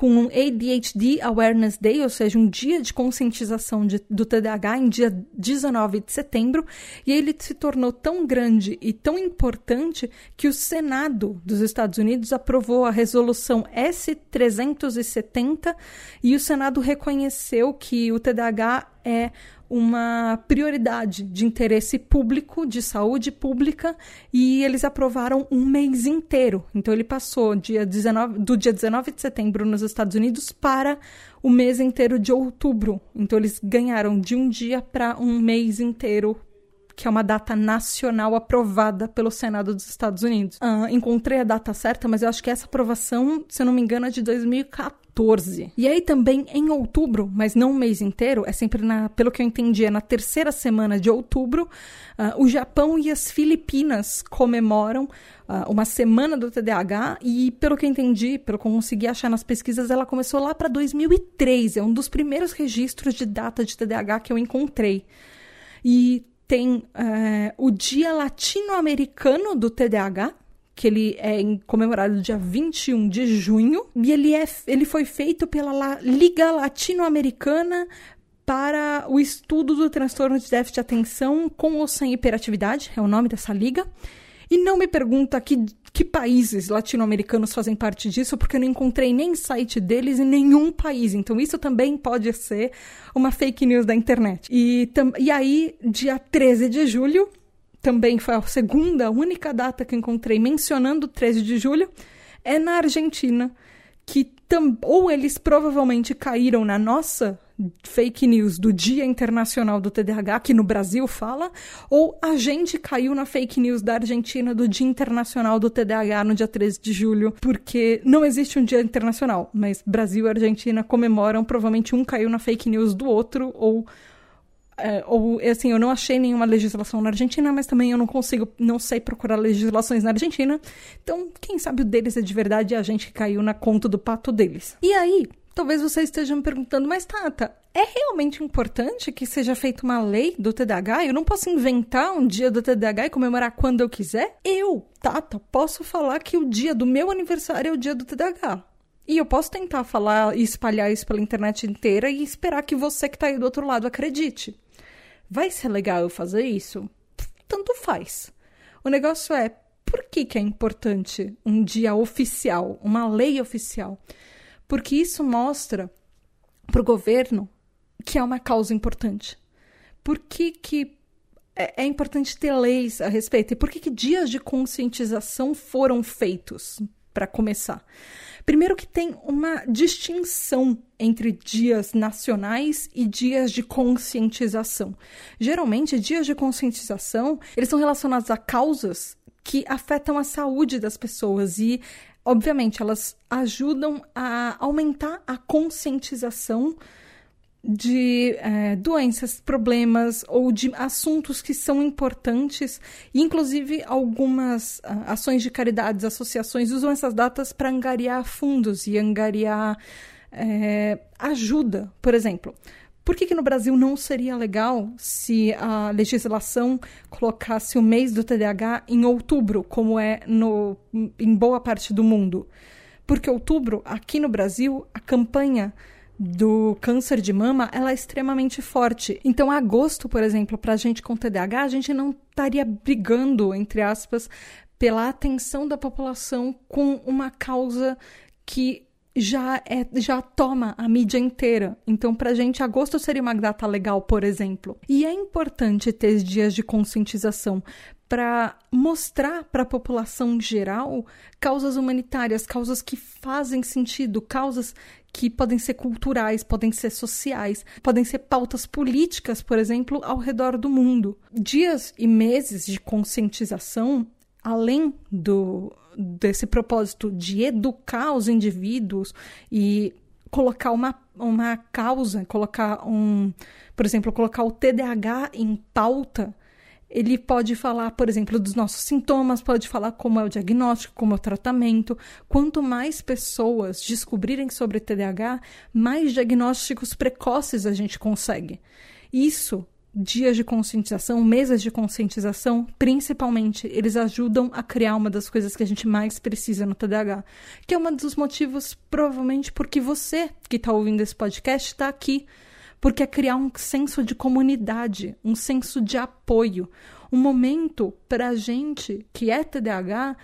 com um ADHD Awareness Day, ou seja, um dia de conscientização de, do TDAH em dia 19 de setembro, e ele se tornou tão grande e tão importante que o Senado dos Estados Unidos aprovou a resolução S370 e o Senado reconheceu que o TDAH é uma prioridade de interesse público, de saúde pública, e eles aprovaram um mês inteiro. Então ele passou dia 19, do dia 19 de setembro nos Estados Unidos para o mês inteiro de outubro. Então eles ganharam de um dia para um mês inteiro que é uma data nacional aprovada pelo Senado dos Estados Unidos. Uh, encontrei a data certa, mas eu acho que essa aprovação, se eu não me engano, é de 2014. E aí também em outubro, mas não o mês inteiro, é sempre na, pelo que eu entendi, é na terceira semana de outubro, uh, o Japão e as Filipinas comemoram uh, uma semana do TDAH e pelo que eu entendi, pelo que eu consegui achar nas pesquisas, ela começou lá para 2003. É um dos primeiros registros de data de TDAH que eu encontrei. E tem é, o Dia Latino-Americano do TDAH, que ele é comemorado dia 21 de junho, e ele, é, ele foi feito pela Liga Latino-Americana para o estudo do transtorno de déficit de atenção com ou sem hiperatividade, é o nome dessa liga. E não me pergunta que, que países latino-americanos fazem parte disso, porque eu não encontrei nem site deles em nenhum país. Então, isso também pode ser uma fake news da internet. E, e aí, dia 13 de julho, também foi a segunda, única data que encontrei mencionando 13 de julho, é na Argentina, que ou eles provavelmente caíram na nossa fake news do Dia Internacional do TDAH, que no Brasil fala, ou a gente caiu na fake news da Argentina do Dia Internacional do TDAH no dia 13 de julho, porque não existe um Dia Internacional, mas Brasil e Argentina comemoram, provavelmente um caiu na fake news do outro, ou é, ou assim, eu não achei nenhuma legislação na Argentina, mas também eu não consigo, não sei procurar legislações na Argentina. Então, quem sabe o deles é de verdade e a gente caiu na conta do pato deles. E aí, Talvez você esteja me perguntando, mas Tata, é realmente importante que seja feita uma lei do TDAH? Eu não posso inventar um dia do TDAH e comemorar quando eu quiser? Eu, Tata, posso falar que o dia do meu aniversário é o dia do TDAH. E eu posso tentar falar e espalhar isso pela internet inteira e esperar que você que está aí do outro lado acredite. Vai ser legal eu fazer isso? Tanto faz. O negócio é, por que, que é importante um dia oficial, uma lei oficial? porque isso mostra para o governo que é uma causa importante. Por que, que é, é importante ter leis a respeito? E por que, que dias de conscientização foram feitos, para começar? Primeiro que tem uma distinção entre dias nacionais e dias de conscientização. Geralmente, dias de conscientização, eles são relacionados a causas que afetam a saúde das pessoas e obviamente, elas ajudam a aumentar a conscientização de é, doenças, problemas ou de assuntos que são importantes. Inclusive, algumas uh, ações de caridades, associações usam essas datas para angariar fundos e angariar é, ajuda. Por exemplo, por que, que no Brasil não seria legal se a legislação colocasse o mês do TDAH em outubro, como é no, em boa parte do mundo? Porque outubro, aqui no Brasil, a campanha do câncer de mama ela é extremamente forte. Então, agosto, por exemplo, para a gente com TDAH, a gente não estaria brigando, entre aspas, pela atenção da população com uma causa que já é já toma a mídia inteira. Então, para a gente, agosto seria uma data legal, por exemplo. E é importante ter dias de conscientização para mostrar para a população geral causas humanitárias, causas que fazem sentido, causas que podem ser culturais, podem ser sociais, podem ser pautas políticas, por exemplo, ao redor do mundo. Dias e meses de conscientização, além do desse propósito de educar os indivíduos e colocar uma, uma causa, colocar um, por exemplo, colocar o TDAH em pauta ele pode falar, por exemplo, dos nossos sintomas, pode falar como é o diagnóstico, como é o tratamento. Quanto mais pessoas descobrirem sobre TDAH, mais diagnósticos precoces a gente consegue. Isso, dias de conscientização, meses de conscientização, principalmente, eles ajudam a criar uma das coisas que a gente mais precisa no TDAH, que é um dos motivos, provavelmente, porque você que está ouvindo esse podcast está aqui. Porque é criar um senso de comunidade, um senso de apoio, um momento para a gente que é TDAH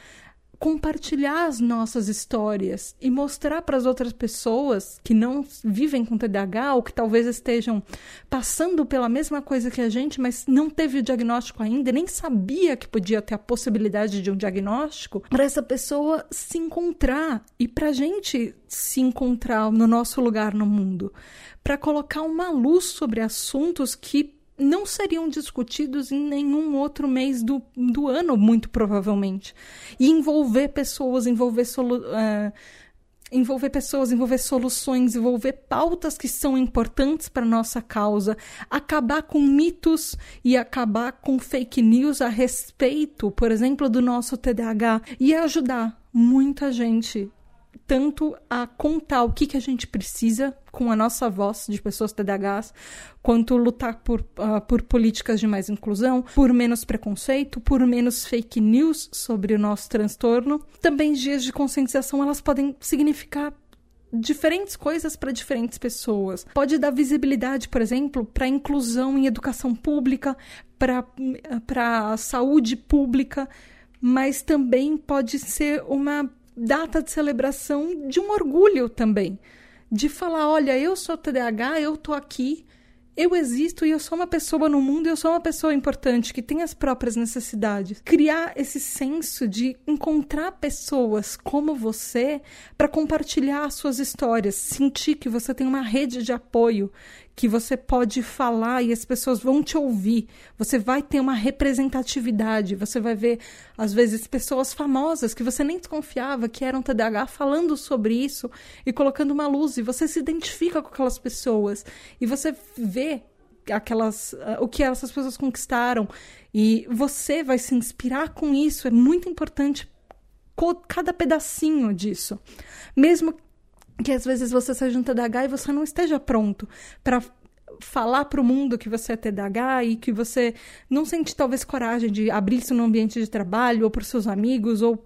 compartilhar as nossas histórias e mostrar para as outras pessoas que não vivem com TDAH ou que talvez estejam passando pela mesma coisa que a gente, mas não teve o diagnóstico ainda, nem sabia que podia ter a possibilidade de um diagnóstico, para essa pessoa se encontrar e para a gente se encontrar no nosso lugar no mundo. Para colocar uma luz sobre assuntos que não seriam discutidos em nenhum outro mês do, do ano, muito provavelmente. E envolver pessoas, envolver, solu uh, envolver pessoas, envolver soluções, envolver pautas que são importantes para nossa causa, acabar com mitos e acabar com fake news a respeito, por exemplo, do nosso TDAH e ajudar muita gente tanto a contar o que, que a gente precisa com a nossa voz de pessoas TDAHs, quanto lutar por, uh, por políticas de mais inclusão, por menos preconceito, por menos fake news sobre o nosso transtorno. Também dias de conscientização elas podem significar diferentes coisas para diferentes pessoas. Pode dar visibilidade, por exemplo, para inclusão em educação pública, para saúde pública, mas também pode ser uma data de celebração de um orgulho também. De falar, olha, eu sou TDAH, eu tô aqui, eu existo e eu sou uma pessoa no mundo, eu sou uma pessoa importante que tem as próprias necessidades. Criar esse senso de encontrar pessoas como você para compartilhar suas histórias, sentir que você tem uma rede de apoio, que você pode falar e as pessoas vão te ouvir. Você vai ter uma representatividade, você vai ver às vezes pessoas famosas que você nem desconfiava que eram TDAH falando sobre isso e colocando uma luz e você se identifica com aquelas pessoas. E você vê aquelas uh, o que essas pessoas conquistaram. E você vai se inspirar com isso. É muito importante cada pedacinho disso. Mesmo que às vezes você seja um TDAH e você não esteja pronto para falar para o mundo que você é TDAH e que você não sente talvez coragem de abrir isso no ambiente de trabalho ou para os seus amigos ou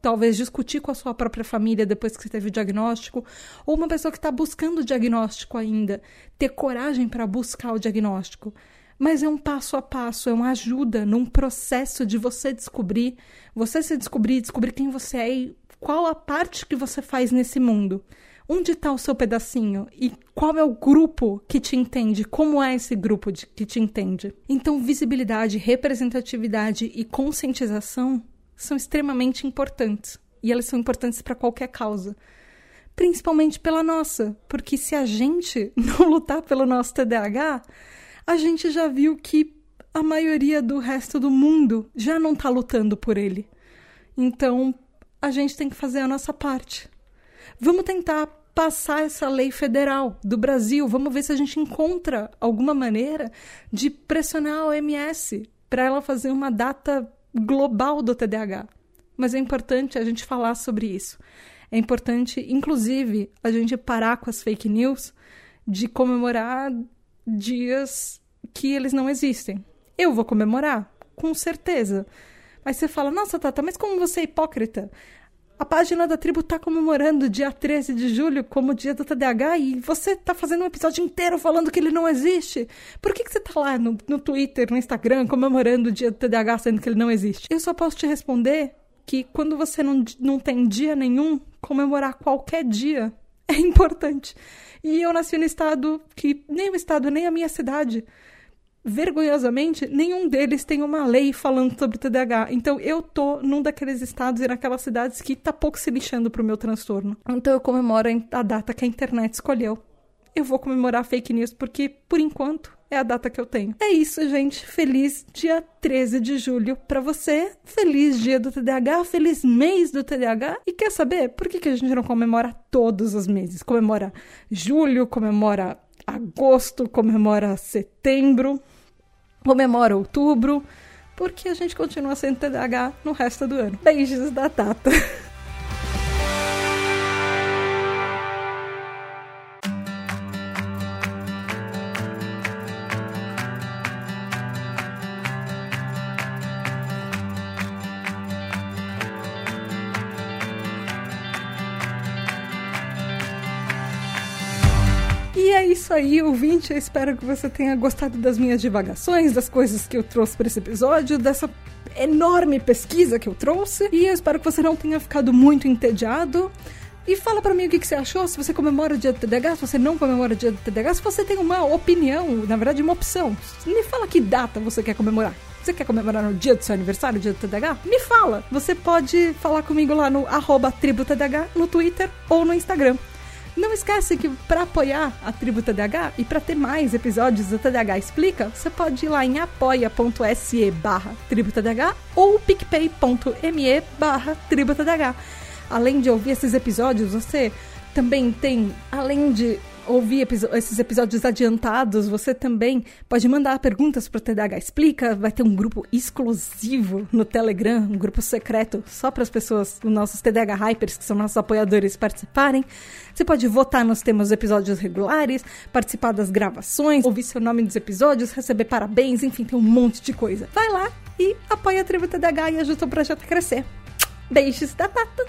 talvez discutir com a sua própria família depois que você teve o diagnóstico, ou uma pessoa que está buscando o diagnóstico ainda, ter coragem para buscar o diagnóstico. Mas é um passo a passo, é uma ajuda num processo de você descobrir, você se descobrir, descobrir quem você é e qual a parte que você faz nesse mundo. Onde está o seu pedacinho? E qual é o grupo que te entende? Como é esse grupo de, que te entende? Então, visibilidade, representatividade e conscientização são extremamente importantes. E elas são importantes para qualquer causa. Principalmente pela nossa, porque se a gente não lutar pelo nosso TDAH, a gente já viu que a maioria do resto do mundo já não está lutando por ele. Então, a gente tem que fazer a nossa parte. Vamos tentar passar essa lei federal do Brasil. Vamos ver se a gente encontra alguma maneira de pressionar a OMS para ela fazer uma data global do TDAH. Mas é importante a gente falar sobre isso. É importante, inclusive, a gente parar com as fake news de comemorar dias que eles não existem. Eu vou comemorar, com certeza. Mas você fala, nossa, Tata, mas como você é hipócrita? A página da tribo tá comemorando dia 13 de julho como dia do TDAH e você tá fazendo um episódio inteiro falando que ele não existe. Por que, que você tá lá no, no Twitter, no Instagram, comemorando o dia do TDAH sendo que ele não existe? Eu só posso te responder que quando você não, não tem dia nenhum, comemorar qualquer dia é importante. E eu nasci no estado que nem o estado, nem a minha cidade vergonhosamente, nenhum deles tem uma lei falando sobre TDAH. Então eu tô num daqueles estados e naquelas cidades que tá pouco se lixando pro meu transtorno. Então eu comemoro a data que a internet escolheu. Eu vou comemorar fake news porque, por enquanto, é a data que eu tenho. É isso, gente. Feliz dia 13 de julho para você. Feliz dia do TDAH, feliz mês do TDAH. E quer saber por que, que a gente não comemora todos os meses? Comemora julho, comemora agosto, comemora setembro, comemora outubro, porque a gente continua sendo TDAH no resto do ano. Beijos da Tata. aí, ouvinte. Eu espero que você tenha gostado das minhas divagações, das coisas que eu trouxe para esse episódio, dessa enorme pesquisa que eu trouxe. E eu espero que você não tenha ficado muito entediado. E fala para mim o que, que, você achou, se você comemora o dia do TDAH, se você não comemora o dia do TDAH, se você tem uma opinião, na verdade uma opção. Me fala que data você quer comemorar. Você quer comemorar no dia do seu aniversário, dia do TDAH? Me fala! Você pode falar comigo lá no arroba no Twitter ou no Instagram. Não esquece que para apoiar a Tribo TDH e para ter mais episódios do TDH Explica, você pode ir lá em apoia.se barra TribuTDH ou picpay.me barra TribuTDH. Além de ouvir esses episódios, você também tem, além de ouvir esses episódios adiantados, você também pode mandar perguntas para o TDAH Explica. Vai ter um grupo exclusivo no Telegram, um grupo secreto só para as pessoas, os nossos TDAH Hypers, que são nossos apoiadores, participarem. Você pode votar nos temas dos episódios regulares, participar das gravações, ouvir seu nome nos episódios, receber parabéns, enfim, tem um monte de coisa. Vai lá e apoia a Tribo TDAH e ajuda o projeto a crescer. Beijos da Tata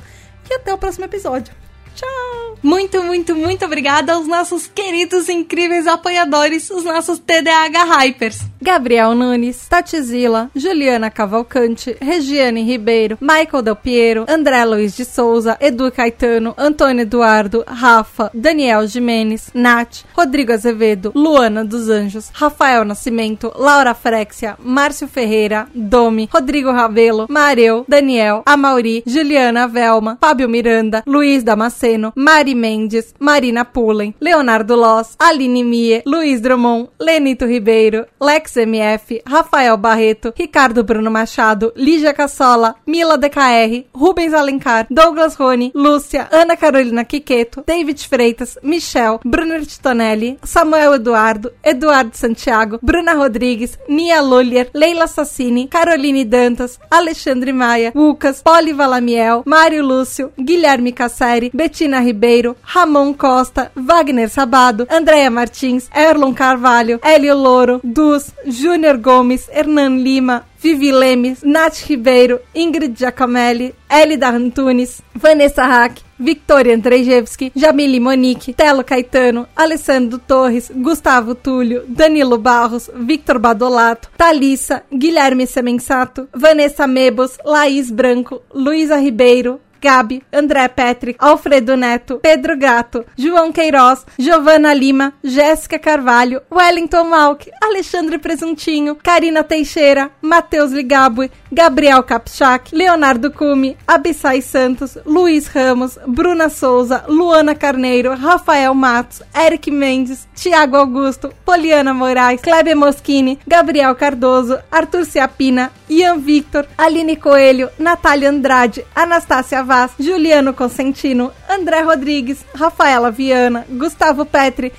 e até o próximo episódio. Tchau! Muito, muito, muito obrigada aos nossos queridos incríveis apoiadores, os nossos TDAH Hypers. Gabriel Nunes, Tatizila, Juliana Cavalcante, Regiane Ribeiro, Michael Del Piero, André Luiz de Souza, Edu Caetano, Antônio Eduardo, Rafa, Daniel Jimenez, Nath, Rodrigo Azevedo, Luana dos Anjos, Rafael Nascimento, Laura Frexia, Márcio Ferreira, Domi, Rodrigo Ravelo, Mareu, Daniel, Amauri, Juliana Velma, Fábio Miranda, Luiz Damasceno, Mari Mendes, Marina Pullen, Leonardo Loss, Aline Mie, Luiz Drummond, Lenito Ribeiro, Lex MF, Rafael Barreto, Ricardo Bruno Machado, Lígia Cassola, Mila DKR, Rubens Alencar, Douglas Rony, Lúcia, Ana Carolina Quiqueto, David Freitas, Michel, Bruno Titonelli, Samuel Eduardo, Eduardo Santiago, Bruna Rodrigues, Nia Lullier, Leila Sassini, Caroline Dantas, Alexandre Maia, Lucas, Poli Valamiel, Mário Lúcio, Guilherme Casseri, Betina Ribeiro, Ramon Costa, Wagner Sabado, Andréia Martins, Erlon Carvalho, Hélio Louro, Dus, Júnior Gomes, Hernan Lima, Vivi Lemes, Nath Ribeiro, Ingrid Giacomelli, Elida Antunes, Vanessa Hack, Victoria Andrzejewski, Jamile Monique, Telo Caetano, Alessandro Torres, Gustavo Túlio, Danilo Barros, Victor Badolato, Thalissa, Guilherme Semensato, Vanessa Mebos, Laís Branco, Luísa Ribeiro, Gabi, André Petri, Alfredo Neto, Pedro Gato, João Queiroz, Giovana Lima, Jéssica Carvalho, Wellington Malk, Alexandre Presuntinho, Karina Teixeira, Matheus Ligabue, Gabriel Kapchak, Leonardo Cume, Abissai Santos, Luiz Ramos, Bruna Souza, Luana Carneiro, Rafael Matos, Eric Mendes, Tiago Augusto, Poliana Moraes, Kleber Moschini, Gabriel Cardoso, Arthur Ciapina, Ian Victor, Aline Coelho, Natália Andrade, Anastácia Vaz, Juliano Consentino, André Rodrigues, Rafaela Viana, Gustavo Petri,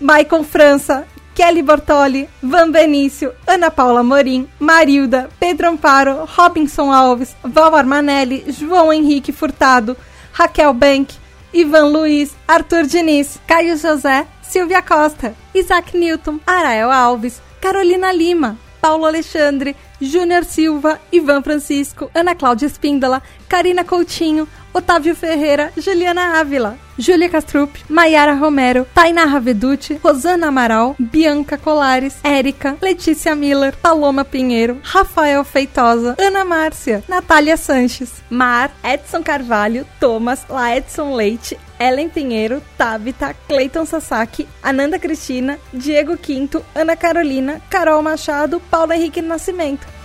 Maicon França, Kelly Bortoli, Van Benício, Ana Paula Morim, Marilda, Pedro Amparo, Robinson Alves, Val Armanelli, João Henrique Furtado, Raquel Bank, Ivan Luiz, Arthur Diniz, Caio José, Silvia Costa, Isaac Newton, Arael Alves, Carolina Lima, Paulo Alexandre, Júnior Silva, Ivan Francisco, Ana Cláudia Espíndola, Karina Coutinho, Otávio Ferreira, Juliana Ávila, Júlia Castrup, Maiara Romero, Tainá Raveduti, Rosana Amaral, Bianca Colares, Érica, Letícia Miller, Paloma Pinheiro, Rafael Feitosa, Ana Márcia, Natália Sanches, Mar, Edson Carvalho, Thomas, Laedson Leite, Ellen Pinheiro, Tabita, Cleiton Sasaki, Ananda Cristina, Diego Quinto, Ana Carolina, Carol Machado, Paulo Henrique Nascimento.